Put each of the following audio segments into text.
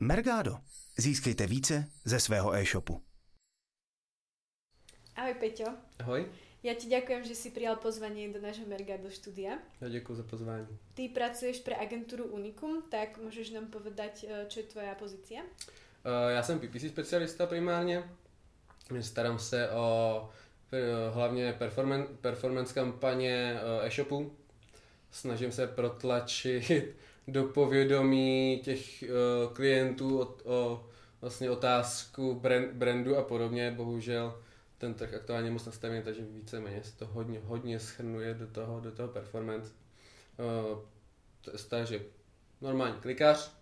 Mergado. Získejte více ze svého e-shopu. Ahoj Peťo. Ahoj. Ja ti ďakujem, že si prijal pozvanie do nášho Mergado štúdia. Ja ďakujem za pozvání. Ty pracuješ pre agentúru Unicum, tak môžeš nám povedať, eh, čo je tvoja pozícia? Uh, já jsem PPC specialista primárně. Starám se o uh, hlavně performance, performance kampaně e-shopu. Snažím se protlačit do povědomí těch uh, klientů o, o vlastně otázku brand, brandu a podobně. Bohužel ten trh aktuálně moc nastavený, takže víceméně se to hodně, hodně schrnuje do toho, do toho performance. Uh, takže normální klikař,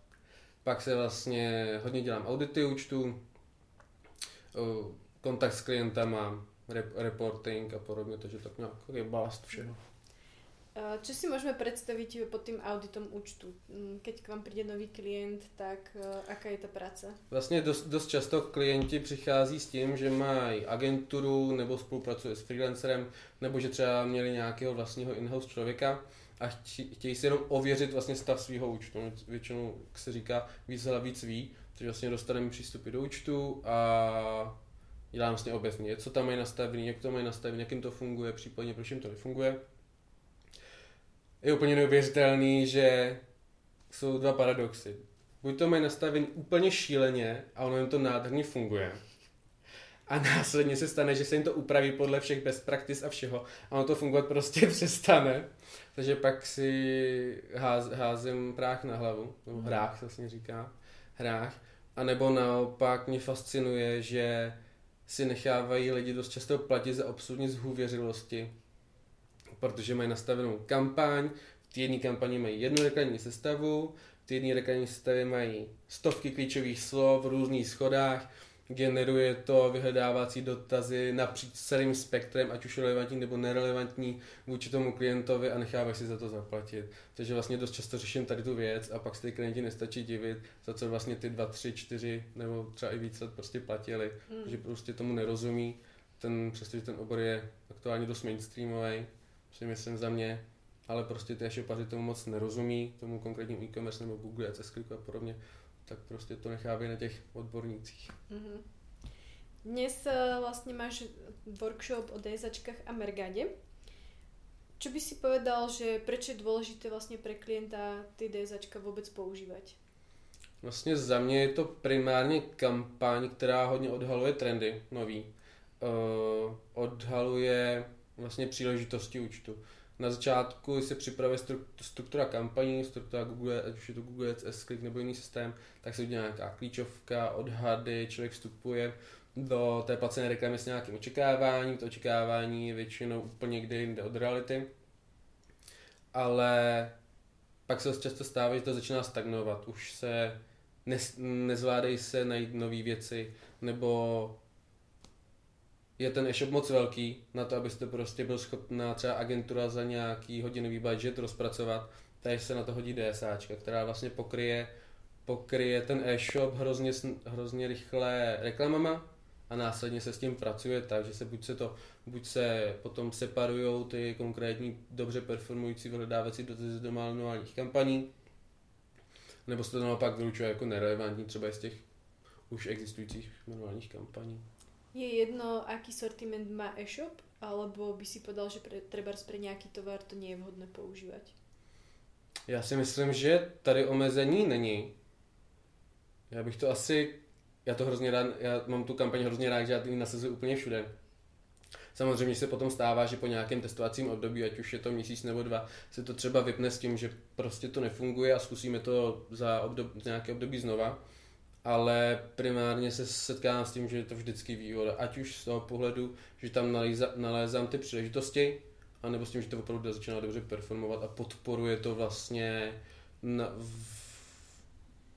pak se vlastně hodně dělám audity účtu, uh, kontakt s klientama, rep, reporting a podobně, takže tak nějak je balast všeho. Čo si môžeme predstaviť pod tým auditom účtu? Mm, keď k vám přijde nový klient, tak aká je ta práce? Vlastně dost, dost často klienti přichází s tím, že mají agenturu nebo spolupracuje s freelancerem, nebo že třeba měli nějakého vlastního in-house člověka a chtějí si jenom ověřit vlastně stav svého účtu. Většinou, jak se říká, víc hla víc ví, takže vlastně dostaneme přístupy do účtu a dělám vlastně obecně, co tam mají nastavený, jak to mají nastavený, jak jim to funguje, případně proč jim to nefunguje je úplně neuvěřitelný, že jsou dva paradoxy. Buď to mají nastavený úplně šíleně a ono jim to nádherně funguje. A následně se stane, že se jim to upraví podle všech best practice a všeho a ono to fungovat prostě přestane. Takže pak si ház, házím práh na hlavu, nebo mhm. hrách se vlastně říká, hrách. A nebo naopak mě fascinuje, že si nechávají lidi dost často platit za absurdní zhůvěřilosti protože mají nastavenou kampaň, v té jedné kampani mají jednu reklamní sestavu, v té jedné reklamní sestavě mají stovky klíčových slov v různých schodách, generuje to vyhledávací dotazy napříč celým spektrem, ať už relevantní nebo nerelevantní vůči tomu klientovi a nechávají si za to zaplatit. Takže vlastně dost často řeším tady tu věc a pak se ty klienti nestačí divit, za co vlastně ty dva, tři, čtyři nebo třeba i víc let prostě platili, mm. že prostě tomu nerozumí. Ten, přestože ten obor je aktuálně dost mainstreamový, si myslím za mě, ale prostě ty e-shopaři tomu moc nerozumí, tomu konkrétnímu e-commerce nebo Google Ads a podobně, tak prostě to nechávají na těch odbornících. Mm-hmm. Dnes uh, vlastně máš workshop o DSAčkách a Mergade. Čo by si povedal, že proč je důležité vlastně pro klienta ty DSAčka vůbec používat? Vlastně za mě je to primárně kampaň, která hodně odhaluje trendy nový. Uh, odhaluje vlastně příležitosti účtu. Na začátku se připravuje struktura kampaní, struktura Google, ať už je to Google Ads, Click nebo jiný systém, tak se udělá nějaká klíčovka, odhady, člověk vstupuje do té placené reklamy s nějakým očekáváním, to očekávání je většinou úplně někde jinde od reality, ale pak se často stává, že to začíná stagnovat, už se nezvládají se najít nové věci, nebo je ten e-shop moc velký na to, abyste prostě byl schopná třeba agentura za nějaký hodinový budget rozpracovat, takže se na to hodí DSAčka, která vlastně pokryje, pokryje ten e-shop hrozně, hrozně rychle reklamama a následně se s tím pracuje tak, že se buď se to, buď se potom separují ty konkrétní dobře performující vyhledávací dotazy do manuálních kampaní, nebo se to naopak vylučuje jako nerelevantní třeba z těch už existujících manuálních kampaní. Je jedno, aký sortiment má e-shop, alebo by si podal, že pre, treba pre nějaký tovar to nie je vhodné používat? Já si myslím, že tady omezení není. Já bych to asi, já to hrozně rád, já mám tu kampaň hrozně rád, že já ji nasazuji úplně všude. Samozřejmě se potom stává, že po nějakém testovacím období, ať už je to měsíc nebo dva, se to třeba vypne s tím, že prostě to nefunguje a zkusíme to za, obdob, nějaké období znova ale primárně se setkávám s tím, že je to vždycky výhoda. Ať už z toho pohledu, že tam nalézám ty příležitosti, anebo s tím, že to opravdu začíná dobře performovat a podporuje to vlastně na, v,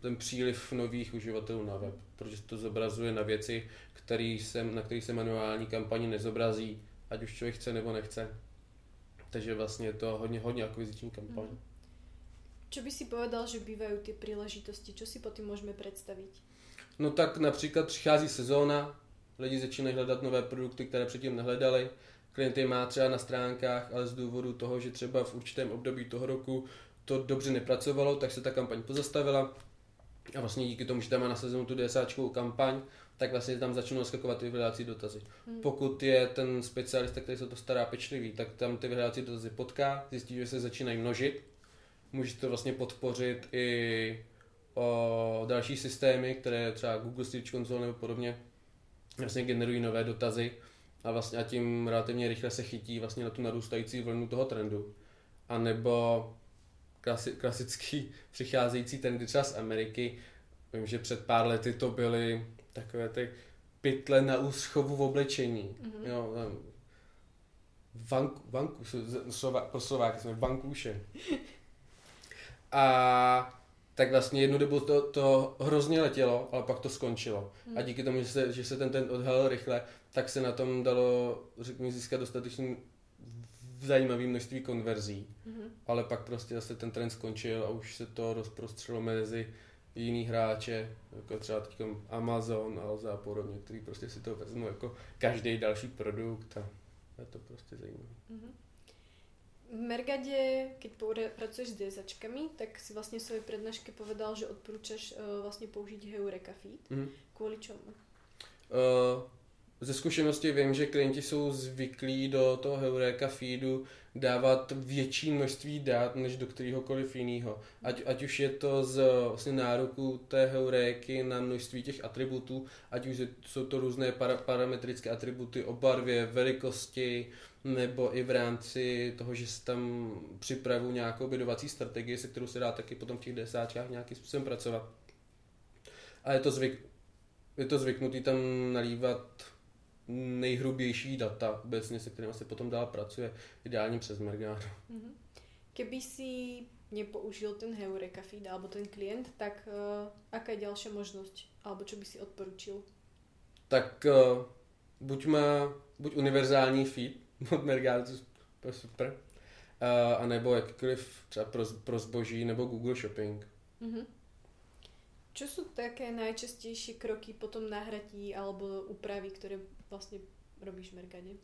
ten příliv nových uživatelů na web, protože to zobrazuje na věci, který se, na kterých se manuální kampaně nezobrazí, ať už člověk chce nebo nechce. Takže vlastně je to hodně, hodně akviziční kampaň. Mm. Čo by si povedal, že bývají ty příležitosti? Co si po tím můžeme představit? No tak například přichází sezóna, lidi začínají hledat nové produkty, které předtím nehledali, klient je má třeba na stránkách, ale z důvodu toho, že třeba v určitém období toho roku to dobře nepracovalo, tak se ta kampaň pozastavila. A vlastně díky tomu, že tam má nasazenou tu DSAčkovou kampaň, tak vlastně tam začnou naskakovat ty vyhledávací dotazy. Hmm. Pokud je ten specialista, který se to stará pečlivý, tak tam ty vyhledávací dotazy potká, zjistí, že se začínají množit. Může to vlastně podpořit i o další systémy, které třeba Google Search Console nebo podobně vlastně generují nové dotazy a vlastně a tím relativně rychle se chytí vlastně na tu narůstající vlnu toho trendu. A nebo klasi, klasický přicházející trendy třeba z Ameriky. Vím, že před pár lety to byly takové ty pytle na úschovu v oblečení. Mm-hmm. Jo, vanku, vanku, slova, pro Slováky jsme vankůše. A tak vlastně jednu dobu to, to hrozně letělo, ale pak to skončilo. Hmm. A díky tomu, že se, že se ten ten odhalil rychle, tak se na tom dalo, řekněme, získat dostatečně zajímavé množství konverzí. Hmm. Ale pak prostě zase ten trend skončil a už se to rozprostřelo mezi jiný hráče, jako třeba teď Amazon, Alza a podobně, který prostě si to vezmou jako každý další produkt a je to prostě zajímavé. Mm-hmm. V Mergade, keď pracuješ s DSAčkami, tak si vlastne v svojej prednáške povedal, že odporúčaš uh, vlastne použiť Heureka Feed. Mm. Kvôli čomu? Uh, ze zkušenosti vím, že klienti jsou zvyklí do toho Heureka feedu dávat větší množství dat než do kteréhokoliv jiného. Ať, ať už je to z vlastně nároku té heuréky na množství těch atributů, ať už jsou to různé para, parametrické atributy o barvě, velikosti, nebo i v rámci toho, že se tam připravu nějakou bydovací strategii, se kterou se dá taky potom v těch desáčkách nějakým způsobem pracovat. A je to, zvyk, je to zvyknutý tam nalívat nejhrubější data obecně, se kterými se potom dál pracuje, ideálně přes Mergado. Mm-hmm. Keby si nepoužil ten Heureka feed alebo ten klient, tak uh, aká je další možnost? Alebo co by si odporučil? Tak uh, buď má buď univerzální feed od Mergado, to je super, uh, anebo jakkoliv třeba pro, pro zboží nebo Google Shopping. Mm-hmm. Čo sú také najčastejšie kroky potom nahratí alebo úpravy, ktoré vlastne robíš v?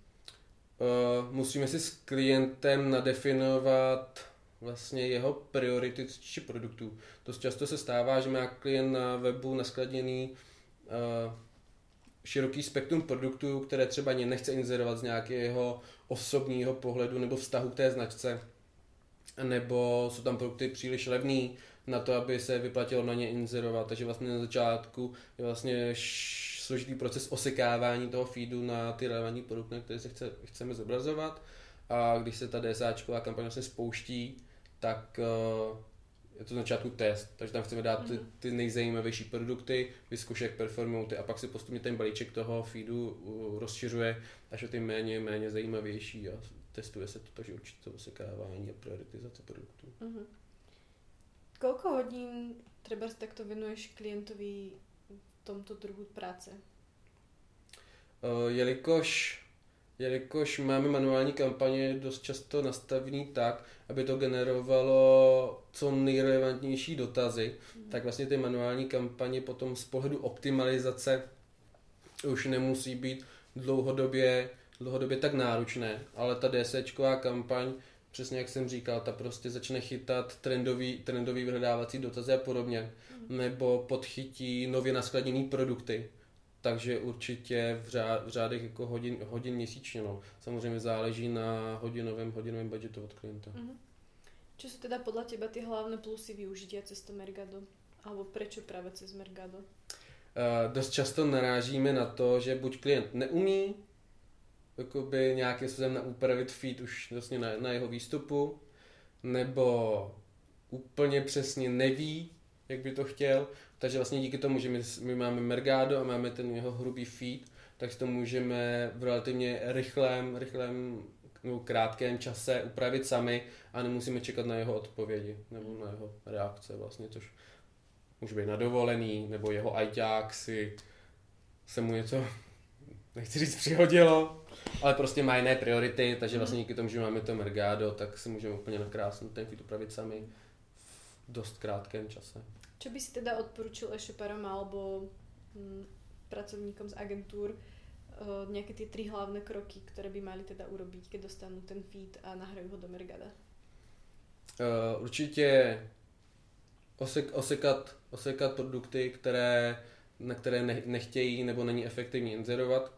Uh, musíme si s klientem nadefinovat vlastně jeho priority či produktů. Dost často se stává, že má klient na webu naskladněný uh, široký spektrum produktů, které třeba ně nechce inzerovat z nějakého osobního pohledu nebo vztahu k té značce, nebo jsou tam produkty příliš levný, na to, aby se vyplatilo na ně inzerovat. Takže vlastně na začátku je vlastně složitý proces osekávání toho feedu na ty relevantní produkty, které se chce, chceme zobrazovat. A když se ta DSAčková kampaň vlastně spouští, tak uh, je to na začátku test, takže tam chceme dát ty, mhm. ty nejzajímavější produkty, vyzkoušet, jak performují ty a pak si postupně ten balíček toho feedu rozšiřuje až o ty méně, méně zajímavější a testuje se to, takže určitě to osekávání a prioritizace produktů. Mm-hmm. Koľko hodín třeba takto venuješ klientovi tomto druhu práce? Uh, jelikož, jelikož máme manuální kampaně dost často nastavený tak, aby to generovalo co nejrelevantnější dotazy, mm. tak vlastně ty manuální kampaně potom z pohledu optimalizace už nemusí být dlouhodobě, dlouhodobě tak náročné, ale ta DSčková kampaň přesně jak jsem říkal, ta prostě začne chytat trendový, trendový vyhledávací dotazy a podobně, mm. nebo podchytí nově naskladněné produkty, takže určitě v, řád, v řádech jako hodin, hodin měsíčně, no. Samozřejmě záleží na hodinovém, hodinovém budgetu od klienta. Mm. Co jsou teda podle těba ty hlavné plusy využití cez to Mergado? Alebo proč právě cez Mergado? Uh, dost často narážíme na to, že buď klient neumí jakoby nějakým způsobem upravit feed už vlastně na, na jeho výstupu, nebo úplně přesně neví, jak by to chtěl, takže vlastně díky tomu, že my, my máme Mergado a máme ten jeho hrubý feed, tak to můžeme v relativně rychlém, rychlém nebo krátkém čase upravit sami a nemusíme čekat na jeho odpovědi nebo na jeho reakce vlastně, což může být na dovolený, nebo jeho ajťák si se mu něco, nechci říct, přihodilo, ale prostě má jiné priority, takže vlastně díky tomu, že máme to Mergado, tak si můžeme úplně nakrásně ten feed upravit sami v dost krátkém čase. Co by si teda odporučil e-shoperom alebo hm, pracovníkom z agentúr uh, nějaké ty tři hlavné kroky, které by mali teda urobiť, keď dostanou ten feed a nahrají ho do Mergada? Uh, určitě osek, osekat, osekat produkty, které, na které ne, nechtějí nebo není efektivní inzerovat,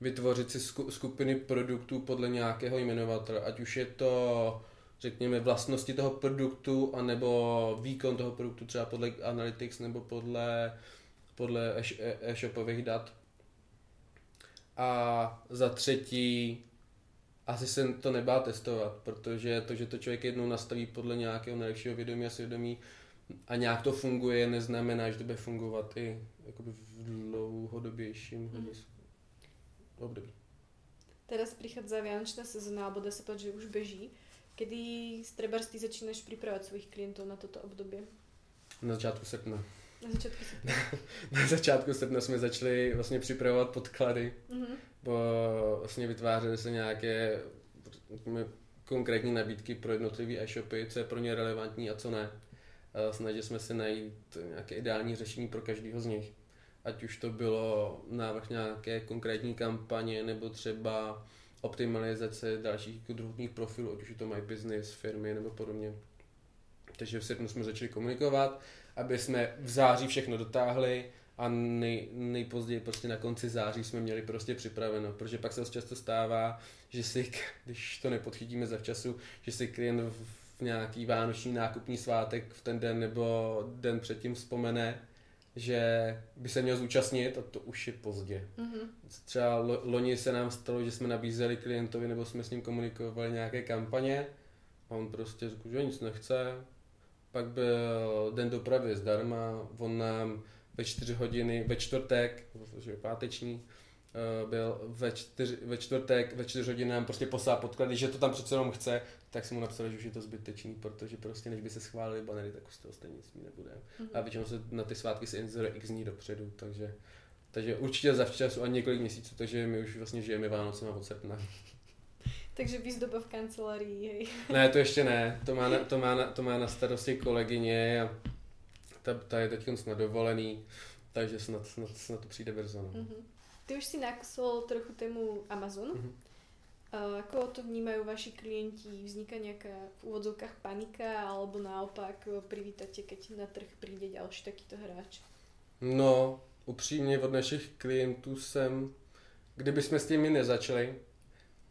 vytvořit si skupiny produktů podle nějakého jmenovatele, ať už je to řekněme vlastnosti toho produktu, anebo výkon toho produktu třeba podle Analytics nebo podle, podle e-shopových dat. A za třetí, asi se to nebá testovat, protože to, že to člověk jednou nastaví podle nějakého nejlepšího vědomí a svědomí a nějak to funguje, neznamená, že to bude fungovat i jakoby v dlouhodobějším mm. Období. Teraz prichádza Vianočná sezóna, alebo dá sa povedať, že už beží. Kedy treba ty začínaš připravovat svých klientů na toto období? Na začátku srpna. Na začátku srpna. na začátku srpna jsme začali vlastně připravovat podklady, mm-hmm. bo vlastně vytvářely se nějaké konkrétní nabídky pro jednotlivé e-shopy, co je pro ně relevantní a co ne. Snažili jsme se najít nějaké ideální řešení pro každého z nich. Ať už to bylo návrh nějaké konkrétní kampaně, nebo třeba optimalizace dalších druhotních profilů, ať už to My Business, firmy nebo podobně. Takže v srpnu jsme začali komunikovat, aby jsme v září všechno dotáhli a nej, nejpozději prostě na konci září jsme měli prostě připraveno, protože pak se často stává, že si, když to nepodchytíme za času, že si klient v nějaký vánoční nákupní svátek v ten den nebo den předtím vzpomene, že by se měl zúčastnit a to už je pozdě. Mm-hmm. Třeba lo, loni se nám stalo, že jsme nabízeli klientovi nebo jsme s ním komunikovali nějaké kampaně a on prostě řekl, že nic nechce. Pak byl den dopravy zdarma, on nám ve čtyři hodiny, ve čtvrtek, že páteční, Eh, byl ve, čtyř, ve čtvrtek, ve čtyři hodiny nám prostě poslal podklady, že to tam přece jenom chce, tak jsem mu napsal, že už je to zbytečný, protože prostě než by se schválili banery, tak už z toho stejně nic nebude. Mm-hmm. A většinou se na ty svátky se inzeruje x dní dopředu, takže, takže určitě za včasu a několik měsíců, takže my už vlastně žijeme Vánoce od srpna. Takže výzdoba v kancelárii, hej. Ne, to ještě ne, to má na, to má na, to má na starosti kolegyně a ta, ta je teď na dovolený, takže snad, snad, snad to přijde brzo. No. Mm-hmm. Ty už si nakosol trochu tému Amazon. Mm-hmm. Ako to vnímajú vaši klienti? Vzniká nejaká v úvodzovkách panika alebo naopak privítate, keď na trh přijde další takýto hráč? No, upřímně od našich klientů jsem, kdyby jsme s tím nezačali,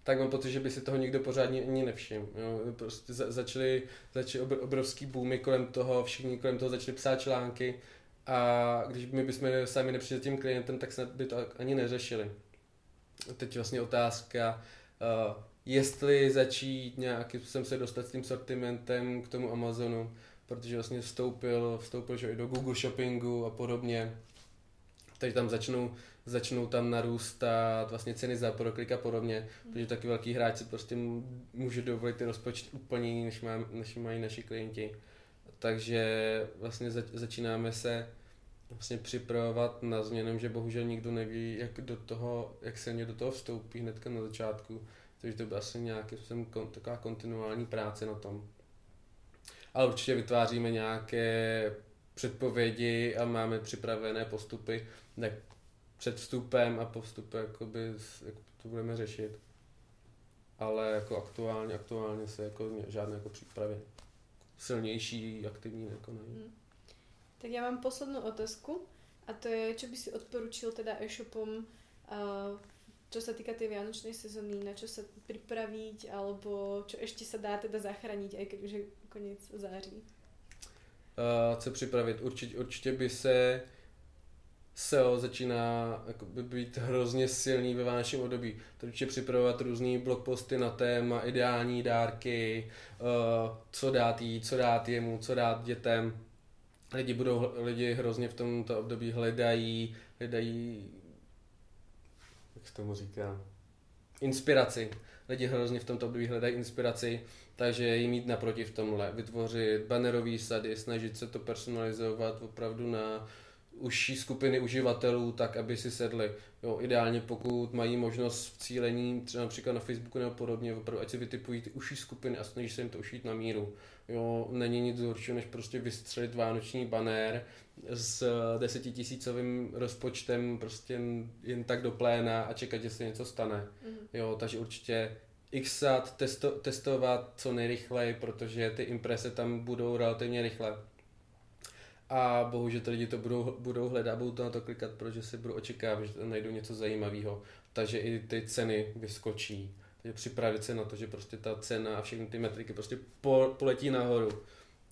tak mám pocit, že by si toho nikdo pořádně ani nevšiml. Jo. Prostě za, začali, začali obrovský boomy kolem toho, všichni kolem toho začali psát články, a když my bychom sami nepřišli tím klientem, tak snad by to ani neřešili. Teď vlastně otázka, uh, jestli začít nějakým způsobem se dostat s tím sortimentem k tomu Amazonu, protože vlastně vstoupil, vstoupil že i do Google Shoppingu a podobně. Takže tam začnou, začnou tam narůstat vlastně ceny za proklik a podobně, protože taky velký hráč si prostě může dovolit ty rozpočty úplně jiný, než, má, než mají naši klienti. Takže vlastně zač, začínáme se vlastně připravovat na změnu, že bohužel nikdo neví, jak do toho, jak se mě do toho vstoupí hnedka na začátku. Takže to by asi nějaký jsem taková kontinuální práce na tom. Ale určitě vytváříme nějaké předpovědi a máme připravené postupy, jak před vstupem a po vstupu, jakoby, jak to budeme řešit. Ale jako aktuálně, aktuálně se jako žádné jako přípravy silnější, aktivní jako nevím. Hmm. Tak já mám poslednou otázku a to je, čo by si odporučil teda e-shopom, uh, čo sa týka tej sezóny, na čo sa pripraviť, alebo čo ešte sa dá teda zachránit, aj keď už je koniec září? Uh, co připravit? Určitě, určitě by se SEO začíná by být hrozně silný ve vánočním období. Takže připravovat různý blogposty na téma ideální dárky, uh, co dát jí, co dát jemu, co dát dětem lidi budou, lidi hrozně v tomto období hledají, hledají, jak se tomu říká, inspiraci. Lidi hrozně v tomto období hledají inspiraci, takže jim mít naproti v tomhle, vytvořit bannerové sady, snažit se to personalizovat opravdu na užší skupiny uživatelů, tak aby si sedli. Jo, ideálně pokud mají možnost v cílení, třeba například na Facebooku nebo podobně, opravdu, ať si vytipují ty užší skupiny a snaží se jim to ušít na míru. Jo, není nic horšího, než prostě vystřelit vánoční banér s desetitisícovým rozpočtem prostě jen tak do pléna a čekat, že se něco stane. Mm-hmm. Jo, takže určitě xat, testo, testovat co nejrychleji, protože ty imprese tam budou relativně rychle. A bohužel ty lidi to budou, budou hledat, budou to na to klikat, protože si budou očekávat, že najdou něco zajímavého. Takže i ty ceny vyskočí. Takže připravit se na to, že prostě ta cena a všechny ty metriky prostě poletí nahoru.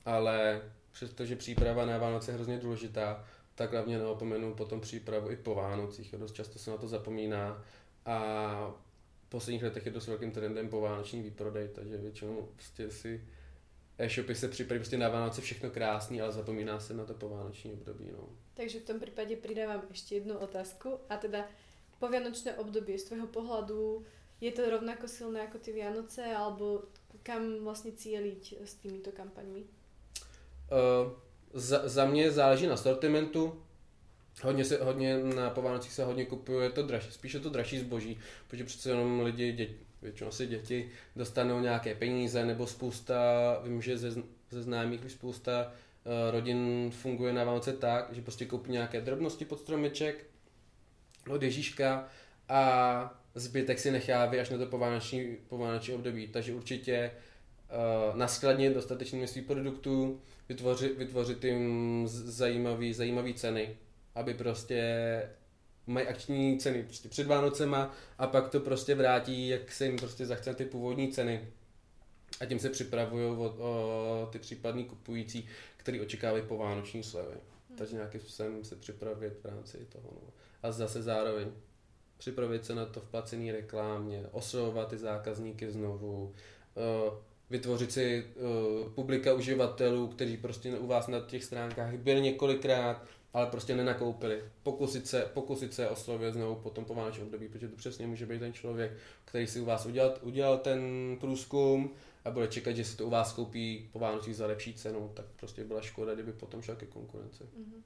Ale přestože příprava na Vánoce je hrozně důležitá, tak hlavně neopomenu potom přípravu i po Vánocích. Dost často se na to zapomíná a v posledních letech je dost velkým trendem po vánoční výprodej, takže většinou prostě si e-shopy se připraví prostě na Vánoce všechno krásný, ale zapomíná se na to po vánoční období. No. Takže v tom případě přidávám ještě jednu otázku a teda po Vianočné období z tvého pohledu je to rovnako silné jako ty Vianoce, alebo kam vlastně cílit s týmito kampaňmi? Uh, za, za mě záleží na sortimentu, Hodně, se, hodně na povánocích se hodně kupuje to dražší, spíše to dražší zboží, protože přece jenom lidi, děti, většinou asi děti, dostanou nějaké peníze, nebo spousta, vím, že ze, ze známých spousta uh, rodin funguje na Vánoce tak, že prostě koupí nějaké drobnosti pod stromeček od Ježíška a zbytek si nechá až na to povánoční, povánoční období. Takže určitě uh, naskladnit dostatečné množství produktů, vytvořit, vytvořit jim zajímavý, zajímavý ceny, aby prostě mají akční ceny prostě před Vánocema a pak to prostě vrátí, jak se jim prostě zachce ty původní ceny. A tím se připravují o, o ty případní kupující, který očekávají po vánoční slevy. Hmm. Takže nějakým způsobem se připravit v rámci toho. No. A zase zároveň připravit se na to v placené reklámě, oslovovat ty zákazníky znovu, uh, vytvořit si uh, publika uživatelů, kteří prostě u vás na těch stránkách byli několikrát, ale prostě nenakoupili. Pokusit se, pokusit se oslovit znovu po tom povánočním období, protože to přesně může být ten člověk, který si u vás udělal, udělal ten průzkum a bude čekat, že si to u vás koupí po Vánocích za lepší cenu, tak prostě byla škoda, kdyby potom šel ke konkurenci. Mm-hmm.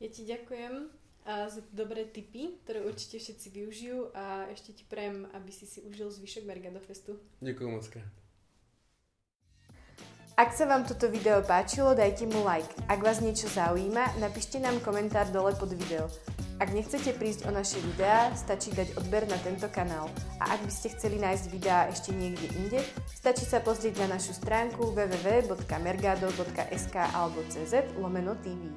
Já ti děkujem a za dobré tipy, které určitě všichni využijí a ještě ti prajem, aby si si užil zvyšok Mergado Festu. Děkuji moc krát. Ak sa vám toto video páčilo, dajte mu like. Ak vás niečo zaujíma, napíšte nám komentár dole pod video. Ak nechcete prísť o naše videá, stačí dať odber na tento kanál. A ak by ste chceli nájsť videá ešte niekde inde, stačí sa pozrieť na našu stránku www.mergado.sk alebo cz lomeno TV.